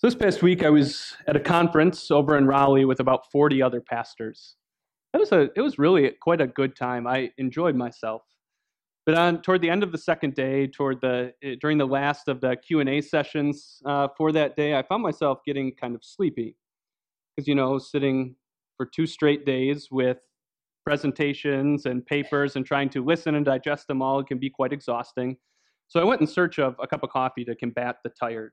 So this past week, I was at a conference over in Raleigh with about 40 other pastors. It was a, it was really quite a good time. I enjoyed myself. But on toward the end of the second day, toward the eh, during the last of the Q and A sessions uh, for that day, I found myself getting kind of sleepy because you know sitting for two straight days with presentations and papers and trying to listen and digest them all can be quite exhausting. So I went in search of a cup of coffee to combat the tired.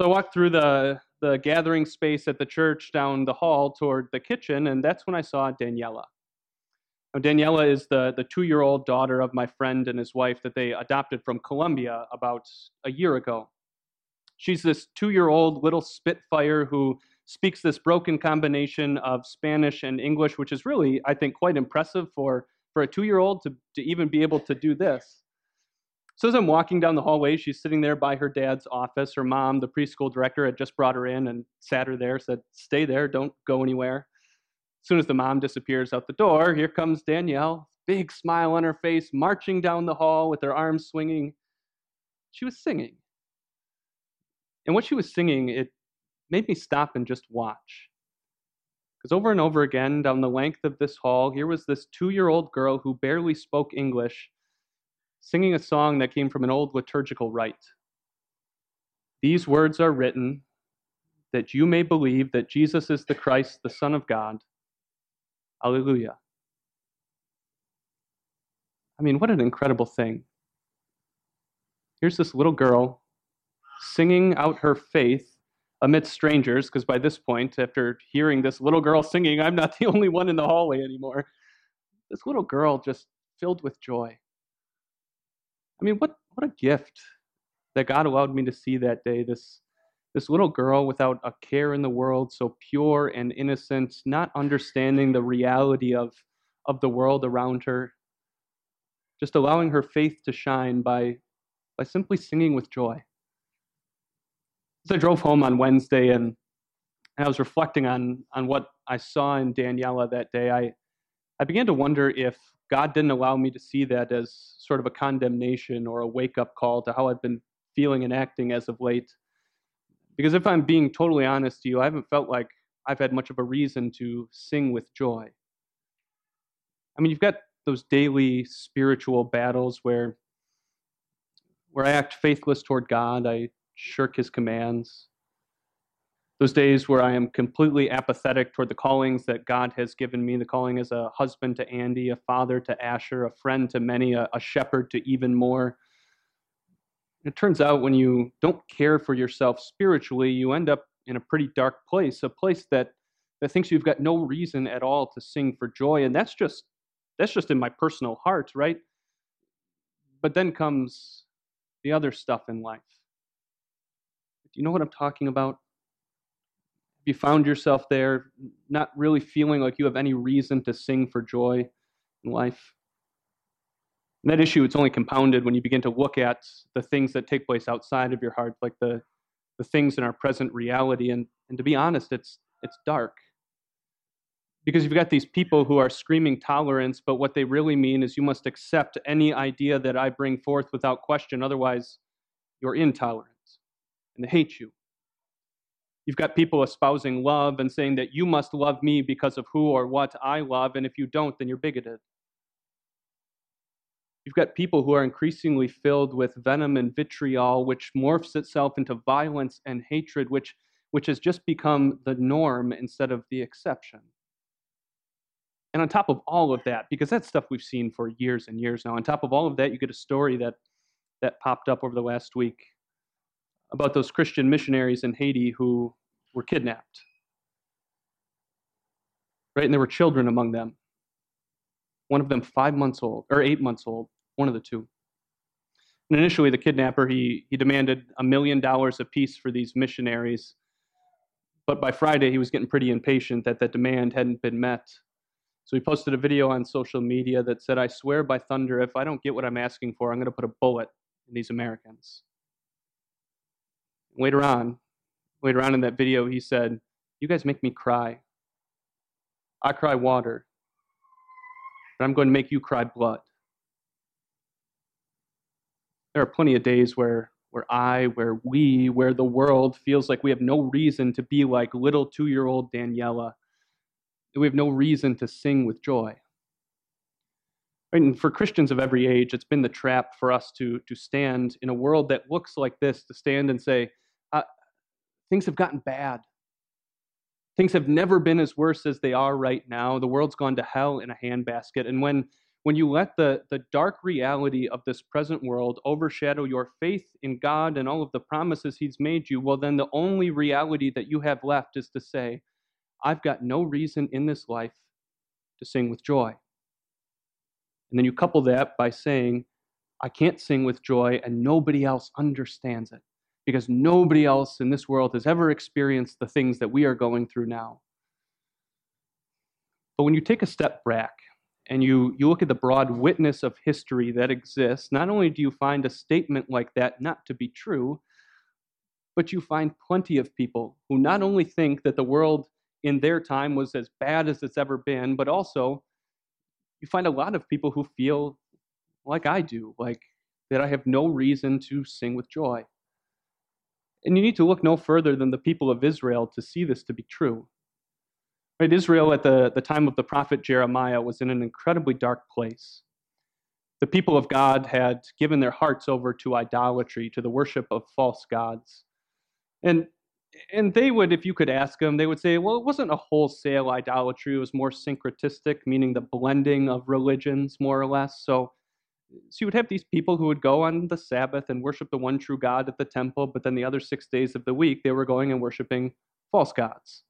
So I walked through the, the gathering space at the church down the hall toward the kitchen, and that's when I saw Daniela. Now, Daniela is the, the two year old daughter of my friend and his wife that they adopted from Colombia about a year ago. She's this two year old little spitfire who speaks this broken combination of Spanish and English, which is really, I think, quite impressive for, for a two year old to, to even be able to do this. So as I'm walking down the hallway, she's sitting there by her dad's office. Her mom, the preschool director, had just brought her in and sat her there, said, Stay there, don't go anywhere. As soon as the mom disappears out the door, here comes Daniela, big smile on her face, marching down the hall with her arms swinging. She was singing. And what she was singing, it made me stop and just watch. Because over and over again, down the length of this hall, here was this two year old girl who barely spoke English singing a song that came from an old liturgical rite. These words are written that you may believe that Jesus is the Christ, the Son of God. Alleluia. I mean, what an incredible thing. Here's this little girl singing out her faith amidst strangers, because by this point, after hearing this little girl singing, I'm not the only one in the hallway anymore. This little girl just filled with joy. I mean, what what a gift that God allowed me to see that day. This this little girl without a care in the world, so pure and innocent, not understanding the reality of of the world around her, just allowing her faith to shine by by simply singing with joy. As I drove home on Wednesday and, and I was reflecting on on what I saw in Daniela that day, I I began to wonder if God didn't allow me to see that as sort of a condemnation or a wake up call to how I've been feeling and acting as of late. Because if I'm being totally honest to you, I haven't felt like I've had much of a reason to sing with joy. I mean, you've got those daily spiritual battles where where I act faithless toward God, I shirk his commands those days where I am completely apathetic toward the callings that God has given me the calling as a husband to Andy, a father to Asher, a friend to many, a, a shepherd to even more. It turns out when you don't care for yourself spiritually, you end up in a pretty dark place, a place that, that thinks you've got no reason at all to sing for joy. And that's just that's just in my personal heart, right? But then comes the other stuff in life. Do you know what I'm talking about? You found yourself there not really feeling like you have any reason to sing for joy in life. And that issue, it's only compounded when you begin to look at the things that take place outside of your heart, like the, the things in our present reality. And, and to be honest, it's, it's dark. Because you've got these people who are screaming tolerance, but what they really mean is you must accept any idea that I bring forth without question, otherwise, you're intolerant and they hate you. You've got people espousing love and saying that you must love me because of who or what I love, and if you don't, then you're bigoted. You've got people who are increasingly filled with venom and vitriol, which morphs itself into violence and hatred, which, which has just become the norm instead of the exception. And on top of all of that, because that's stuff we've seen for years and years now, on top of all of that, you get a story that, that popped up over the last week about those Christian missionaries in Haiti who were kidnapped. Right? And there were children among them. One of them five months old, or eight months old, one of the two. And initially, the kidnapper, he, he demanded a million dollars apiece for these missionaries. But by Friday, he was getting pretty impatient that that demand hadn't been met. So he posted a video on social media that said, I swear by thunder, if I don't get what I'm asking for, I'm going to put a bullet in these Americans. Later on, later on in that video, he said, You guys make me cry. I cry water, but I'm going to make you cry blood. There are plenty of days where where I, where we, where the world feels like we have no reason to be like little two year old Daniela. that We have no reason to sing with joy. And for Christians of every age, it's been the trap for us to, to stand in a world that looks like this, to stand and say, things have gotten bad. Things have never been as worse as they are right now. The world's gone to hell in a handbasket. And when when you let the, the dark reality of this present world overshadow your faith in God and all of the promises He's made you, well, then the only reality that you have left is to say, I've got no reason in this life to sing with joy. And then you couple that by saying, I can't sing with joy, and nobody else understands it because nobody else in this world has ever experienced the things that we are going through now. But when you take a step back and you, you look at the broad witness of history that exists, not only do you find a statement like that not to be true, but you find plenty of people who not only think that the world in their time was as bad as it's ever been, but also you find a lot of people who feel like I do, like that I have no reason to sing with joy. And you need to look no further than the people of Israel to see this to be true. Right? Israel at the, the time of the prophet Jeremiah was in an incredibly dark place. The people of God had given their hearts over to idolatry, to the worship of false gods. And and they would, if you could ask them, they would say, well, it wasn't a wholesale idolatry. It was more syncretistic, meaning the blending of religions, more or less. So, so you would have these people who would go on the Sabbath and worship the one true God at the temple, but then the other six days of the week, they were going and worshiping false gods.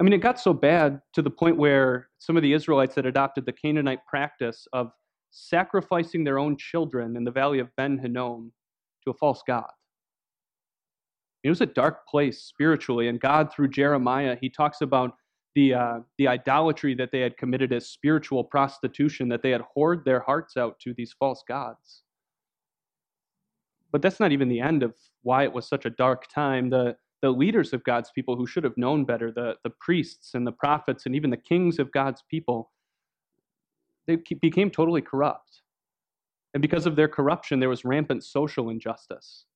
I mean, it got so bad to the point where some of the Israelites had adopted the Canaanite practice of sacrificing their own children in the valley of Ben Hinnom to a false god. It was a dark place spiritually, and God, through Jeremiah, he talks about the uh, the idolatry that they had committed as spiritual prostitution, that they had whored their hearts out to these false gods. But that's not even the end of why it was such a dark time. The the leaders of God's people who should have known better, the, the priests and the prophets and even the kings of God's people, they became totally corrupt. And because of their corruption, there was rampant social injustice.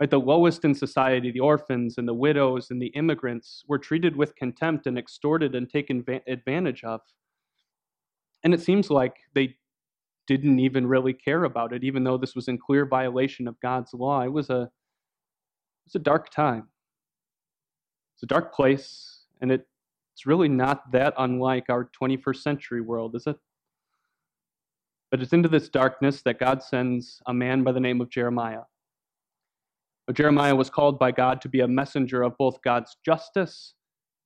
Right, the lowest in society, the orphans and the widows and the immigrants, were treated with contempt and extorted and taken advantage of. And it seems like they didn't even really care about it, even though this was in clear violation of God's law. It was a, it was a dark time. It's a dark place, and it, it's really not that unlike our 21st century world, is it? But it's into this darkness that God sends a man by the name of Jeremiah. But Jeremiah was called by God to be a messenger of both God's justice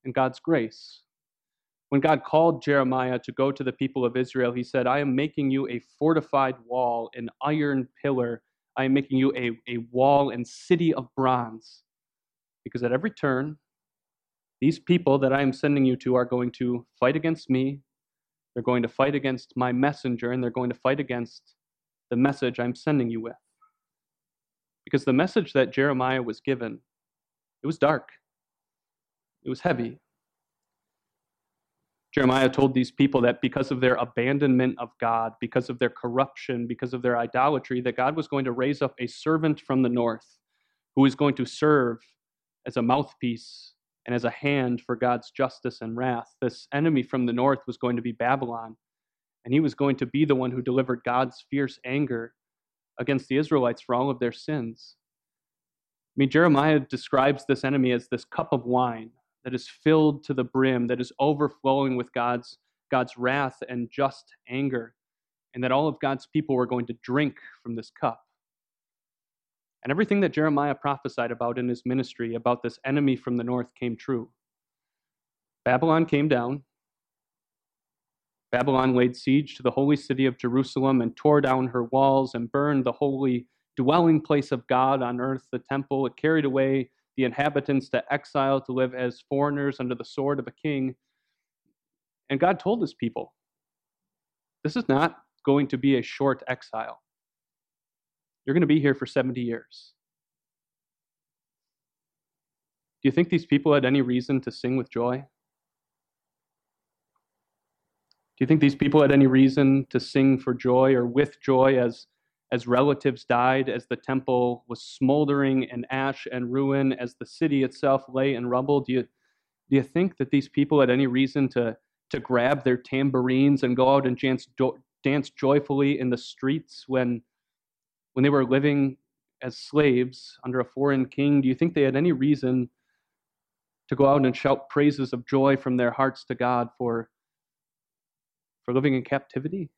and God's grace. When God called Jeremiah to go to the people of Israel, he said, I am making you a fortified wall, an iron pillar. I am making you a, a wall and city of bronze. Because at every turn, these people that I am sending you to are going to fight against me, they're going to fight against my messenger, and they're going to fight against the message I'm sending you with. Because the message that Jeremiah was given, it was dark, it was heavy. Jeremiah told these people that because of their abandonment of God, because of their corruption, because of their idolatry, that God was going to raise up a servant from the north who is going to serve as a mouthpiece and as a hand for God's justice and wrath. This enemy from the north was going to be Babylon, and he was going to be the one who delivered God's fierce anger against the Israelites for all of their sins. I mean, Jeremiah describes this enemy as this cup of wine that is filled to the brim, that is overflowing with God's, God's wrath and just anger, and that all of God's people were going to drink from this cup. And everything that Jeremiah prophesied about in his ministry about this enemy from the north came true. Babylon came down. Babylon laid siege to the holy city of Jerusalem and tore down her walls and burned the holy dwelling place of God on earth, the temple. It carried away the inhabitants to exile to live as foreigners under the sword of a king. And God told his people, this is not going to be a short exile. You're going to be here for 70 years. Do you think these people had any reason to sing with joy? Do you think these people had any reason to sing for joy or with joy as, as relatives died, as the temple was smoldering in ash and ruin, as the city itself lay in rubble? Do you, do you think that these people had any reason to, to grab their tambourines and go out and dance, dance joyfully in the streets when, when they were living as slaves under a foreign king? Do you think they had any reason to go out and shout praises of joy from their hearts to God for, for living in captivity?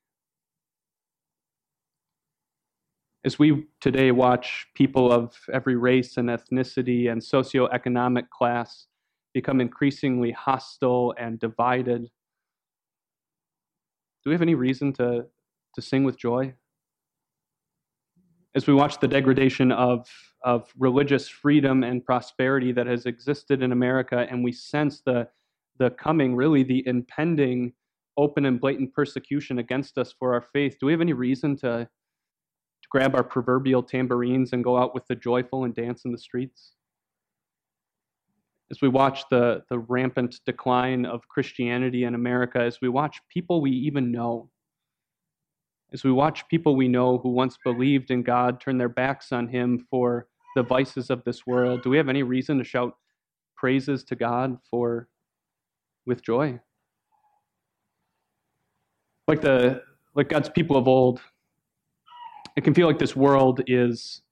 As we today watch people of every race and ethnicity and socioeconomic class become increasingly hostile and divided, do we have any reason to, to sing with joy? As we watch the degradation of, of religious freedom and prosperity that has existed in America, and we sense the, the coming, really the impending open and blatant persecution against us for our faith, do we have any reason to, to grab our proverbial tambourines and go out with the joyful and dance in the streets? As we watch the, the rampant decline of Christianity in America, as we watch people we even know, as we watch people we know who once believed in God turn their backs on Him for the vices of this world, do we have any reason to shout praises to God for with joy? Like the like God's people of old, it can feel like this world is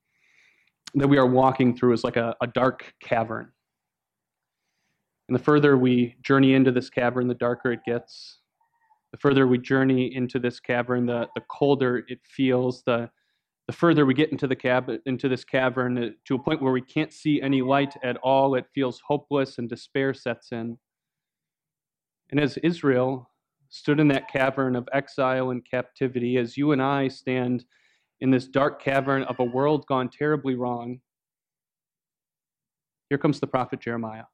that we are walking through is like a, a dark cavern. And the further we journey into this cavern, the darker it gets. The further we journey into this cavern, the, the colder it feels. The, the further we get into the cab into this cavern uh, to a point where we can't see any light at all, it feels hopeless and despair sets in. And as Israel stood in that cavern of exile and captivity, as you and I stand in this dark cavern of a world gone terribly wrong, here comes the prophet Jeremiah.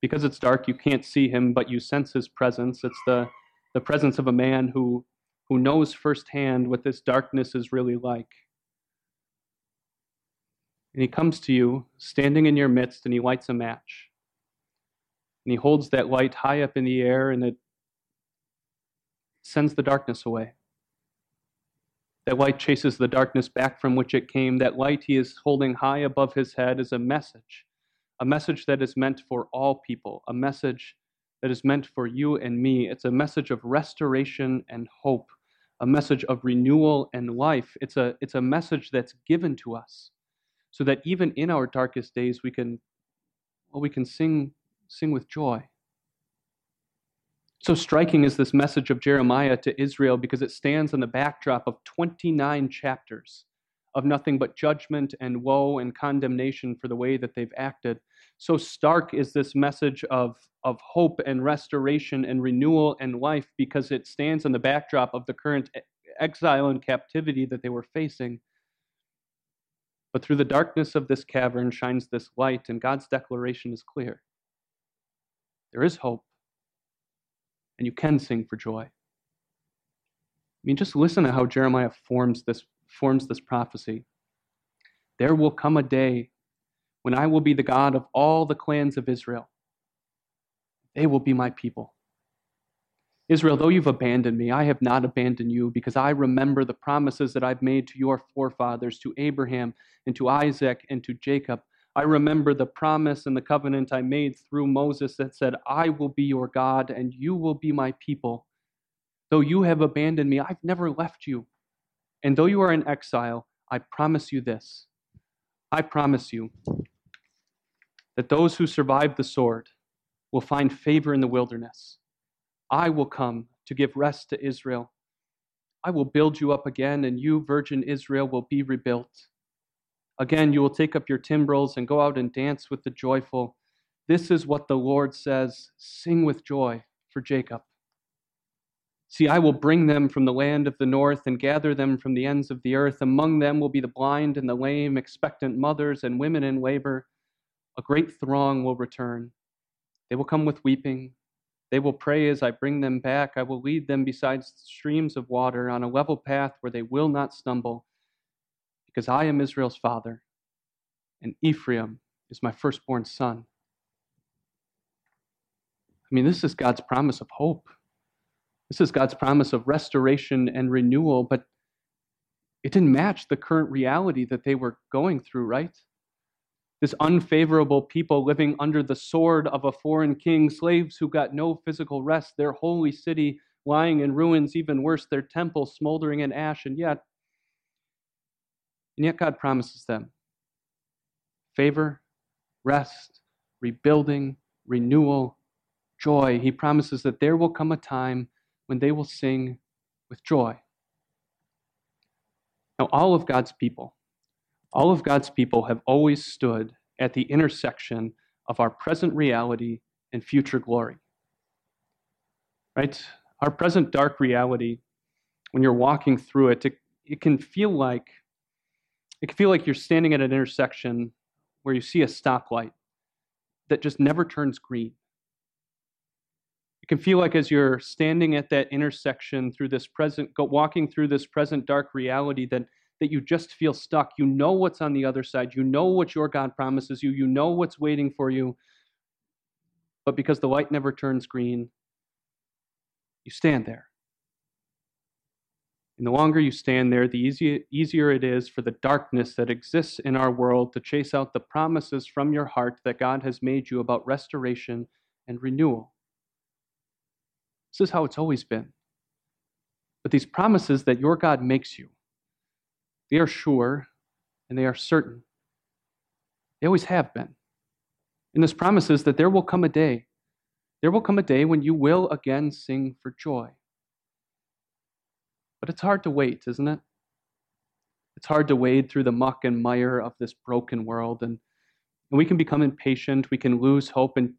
Because it's dark, you can't see him, but you sense his presence. It's the, the presence of a man who, who knows firsthand what this darkness is really like. And he comes to you, standing in your midst, and he lights a match. And he holds that light high up in the air, and it sends the darkness away. That light chases the darkness back from which it came. That light he is holding high above his head is a message, a message that is meant for all people, a message that is meant for you and me. It's a message of restoration and hope, a message of renewal and life. It's a, it's a message that's given to us so that even in our darkest days we can, well, we can sing, sing with joy. So striking is this message of Jeremiah to Israel because it stands on the backdrop of 29 chapters of nothing but judgment and woe and condemnation for the way that they've acted. So stark is this message of, of hope and restoration and renewal and life because it stands on the backdrop of the current exile and captivity that they were facing. But through the darkness of this cavern shines this light, and God's declaration is clear. There is hope and you can sing for joy. I mean, just listen to how Jeremiah forms this, forms this prophecy. There will come a day when I will be the God of all the clans of Israel. They will be my people. Israel, though you've abandoned me, I have not abandoned you because I remember the promises that I've made to your forefathers, to Abraham and to Isaac and to Jacob. I remember the promise and the covenant I made through Moses that said, I will be your God and you will be my people. Though you have abandoned me, I've never left you. And though you are in exile, I promise you this I promise you that those who survive the sword will find favor in the wilderness. I will come to give rest to Israel. I will build you up again, and you, virgin Israel, will be rebuilt. Again, you will take up your timbrels and go out and dance with the joyful. This is what the Lord says Sing with joy for Jacob. See, I will bring them from the land of the north and gather them from the ends of the earth. Among them will be the blind and the lame, expectant mothers and women in labor. A great throng will return. They will come with weeping. They will pray as I bring them back. I will lead them beside streams of water on a level path where they will not stumble because I am Israel's father, and Ephraim is my firstborn son. I mean, this is God's promise of hope. This is God's promise of restoration and renewal, but it didn't match the current reality that they were going through, right? This unfavorable people living under the sword of a foreign king, slaves who got no physical rest, their holy city lying in ruins, even worse, their temple smoldering in ash, and yet, and yet God promises them favor, rest, rebuilding, renewal, joy. He promises that there will come a time when they will sing with joy. Now, all of God's people, all of God's people have always stood at the intersection of our present reality and future glory. Right? Our present dark reality, when you're walking through it, it, it can feel like it can feel like you're standing at an intersection where you see a stoplight that just never turns green. It can feel like as you're standing at that intersection through this present, go, walking through this present dark reality, that, that you just feel stuck. You know what's on the other side. You know what your God promises you. You know what's waiting for you. But because the light never turns green, you stand there. And the longer you stand there, the easier, easier it is for the darkness that exists in our world to chase out the promises from your heart that God has made you about restoration and renewal. This is how it's always been. But these promises that your God makes you, they are sure and they are certain. They always have been. And this promises that there will come a day, there will come a day when you will again sing for joy. But it's hard to wait, isn't it? It's hard to wade through the muck and mire of this broken world. And, and we can become impatient. We can lose hope. And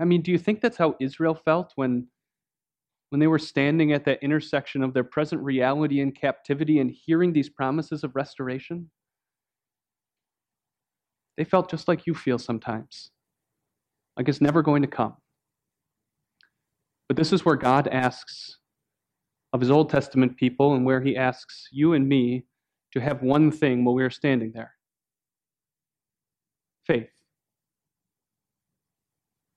I mean, do you think that's how Israel felt when, when they were standing at that intersection of their present reality and captivity and hearing these promises of restoration? They felt just like you feel sometimes, like it's never going to come. But this is where God asks of his Old Testament people and where he asks you and me to have one thing while we are standing there faith.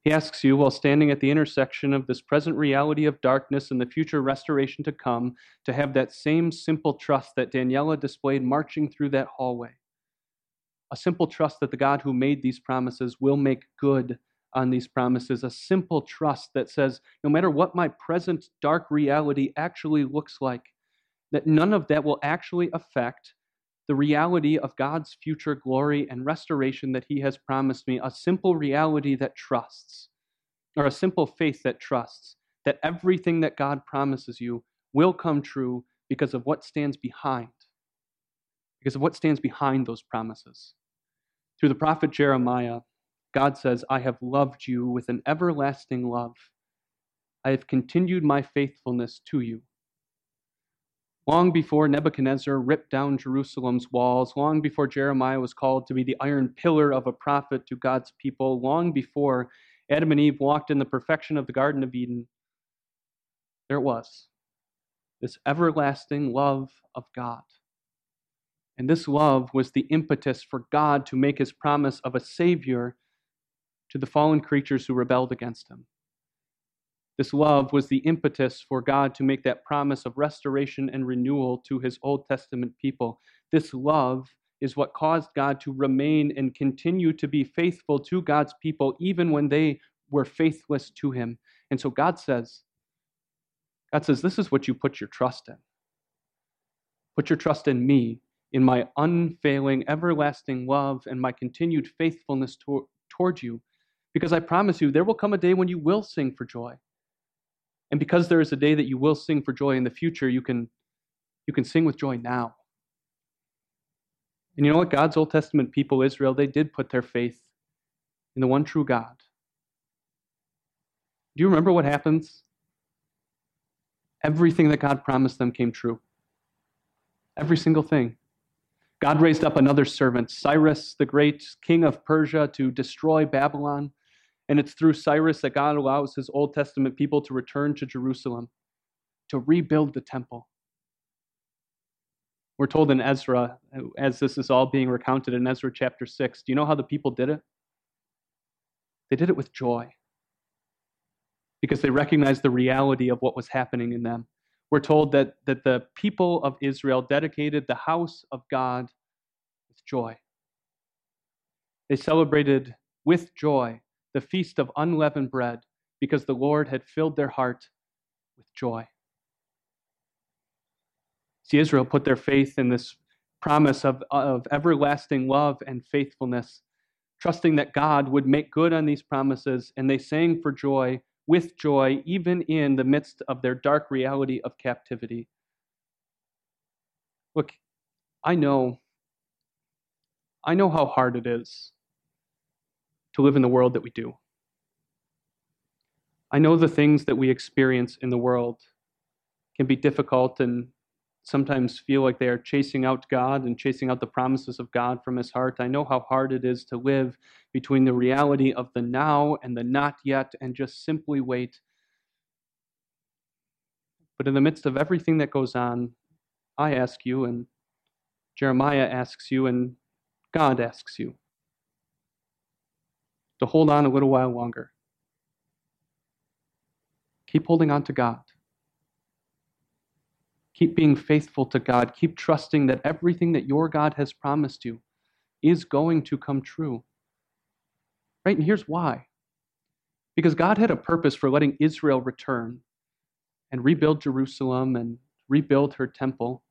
He asks you, while standing at the intersection of this present reality of darkness and the future restoration to come, to have that same simple trust that Daniela displayed marching through that hallway. A simple trust that the God who made these promises will make good on these promises, a simple trust that says, no matter what my present dark reality actually looks like, that none of that will actually affect the reality of God's future glory and restoration that He has promised me, a simple reality that trusts, or a simple faith that trusts that everything that God promises you will come true because of what stands behind, because of what stands behind those promises. Through the prophet Jeremiah, God says, I have loved you with an everlasting love. I have continued my faithfulness to you. Long before Nebuchadnezzar ripped down Jerusalem's walls, long before Jeremiah was called to be the iron pillar of a prophet to God's people, long before Adam and Eve walked in the perfection of the Garden of Eden, there it was this everlasting love of God. And this love was the impetus for God to make his promise of a Savior to the fallen creatures who rebelled against him. This love was the impetus for God to make that promise of restoration and renewal to his Old Testament people. This love is what caused God to remain and continue to be faithful to God's people, even when they were faithless to him. And so God says, God says, this is what you put your trust in. Put your trust in me, in my unfailing, everlasting love, and my continued faithfulness to, toward you. Because I promise you, there will come a day when you will sing for joy. And because there is a day that you will sing for joy in the future, you can, you can sing with joy now. And you know what? God's Old Testament people, Israel, they did put their faith in the one true God. Do you remember what happens? Everything that God promised them came true. Every single thing. God raised up another servant, Cyrus, the great king of Persia, to destroy Babylon. And it's through Cyrus that God allows his Old Testament people to return to Jerusalem, to rebuild the temple. We're told in Ezra, as this is all being recounted in Ezra chapter 6, do you know how the people did it? They did it with joy. because they recognized the reality of what was happening in them. We're told that, that the people of Israel dedicated the house of God with joy. They celebrated with joy the feast of unleavened bread because the Lord had filled their heart with joy. See, Israel put their faith in this promise of, of everlasting love and faithfulness, trusting that God would make good on these promises, and they sang for joy, with joy, even in the midst of their dark reality of captivity. Look, I know, I know how hard it is to live in the world that we do. I know the things that we experience in the world can be difficult and sometimes feel like they are chasing out God and chasing out the promises of God from his heart. I know how hard it is to live between the reality of the now and the not yet and just simply wait. But in the midst of everything that goes on, I ask you, and Jeremiah asks you, and God asks you to hold on a little while longer. Keep holding on to God. Keep being faithful to God. Keep trusting that everything that your God has promised you is going to come true. Right? And here's why. Because God had a purpose for letting Israel return and rebuild Jerusalem and rebuild her temple.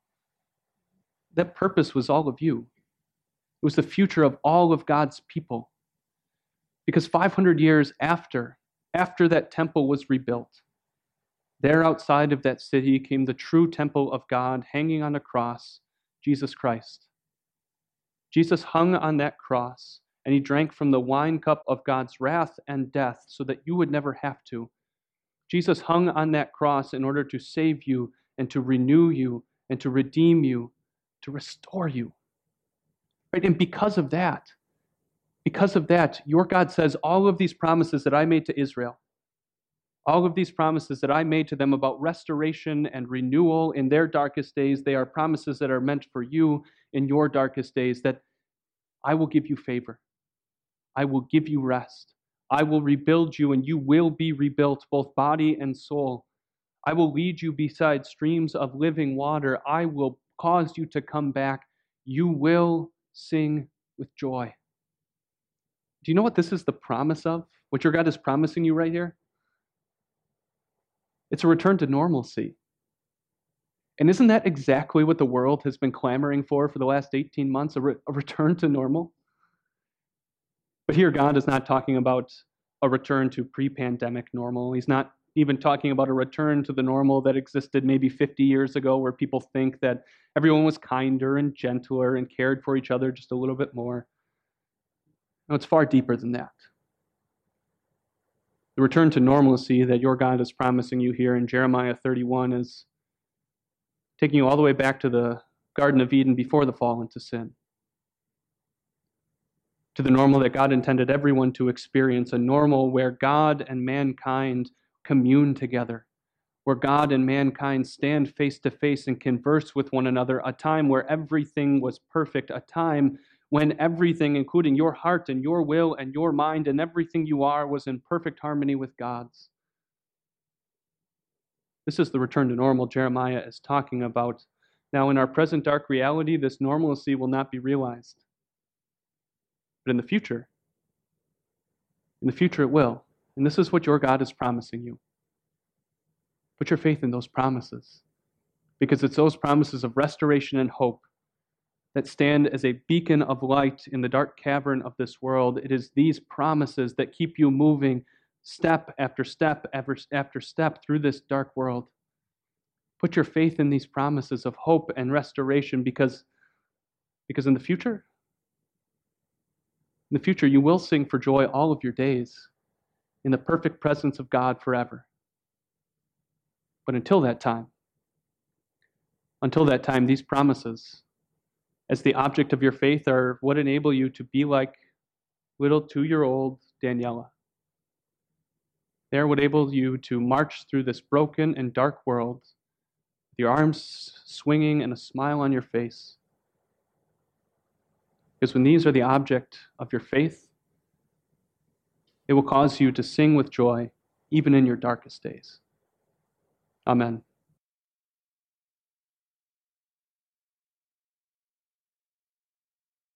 That purpose was all of you, it was the future of all of God's people. Because 500 years after, after that temple was rebuilt, there outside of that city came the true temple of God hanging on a cross, Jesus Christ. Jesus hung on that cross and he drank from the wine cup of God's wrath and death so that you would never have to. Jesus hung on that cross in order to save you and to renew you and to redeem you, to restore you. Right? And because of that, because of that, your God says all of these promises that I made to Israel, all of these promises that I made to them about restoration and renewal in their darkest days, they are promises that are meant for you in your darkest days, that I will give you favor. I will give you rest. I will rebuild you, and you will be rebuilt, both body and soul. I will lead you beside streams of living water. I will cause you to come back. You will sing with joy. Do you know what this is the promise of? What your God is promising you right here? It's a return to normalcy. And isn't that exactly what the world has been clamoring for for the last 18 months a, re- a return to normal? But here, God is not talking about a return to pre pandemic normal. He's not even talking about a return to the normal that existed maybe 50 years ago, where people think that everyone was kinder and gentler and cared for each other just a little bit more. No, it's far deeper than that. The return to normalcy that your God is promising you here in Jeremiah 31 is taking you all the way back to the Garden of Eden before the fall into sin. To the normal that God intended everyone to experience, a normal where God and mankind commune together, where God and mankind stand face to face and converse with one another, a time where everything was perfect, a time when everything, including your heart and your will and your mind and everything you are, was in perfect harmony with God's. This is the return to normal Jeremiah is talking about. Now, in our present dark reality, this normalcy will not be realized. But in the future, in the future it will. And this is what your God is promising you. Put your faith in those promises because it's those promises of restoration and hope that stand as a beacon of light in the dark cavern of this world. It is these promises that keep you moving step after step after, after step through this dark world. Put your faith in these promises of hope and restoration because, because in the future, in the future, you will sing for joy all of your days in the perfect presence of God forever. But until that time, until that time, these promises, as the object of your faith are what enable you to be like little two year old Daniela. They are what enable you to march through this broken and dark world with your arms swinging and a smile on your face. Because when these are the object of your faith, it will cause you to sing with joy even in your darkest days. Amen.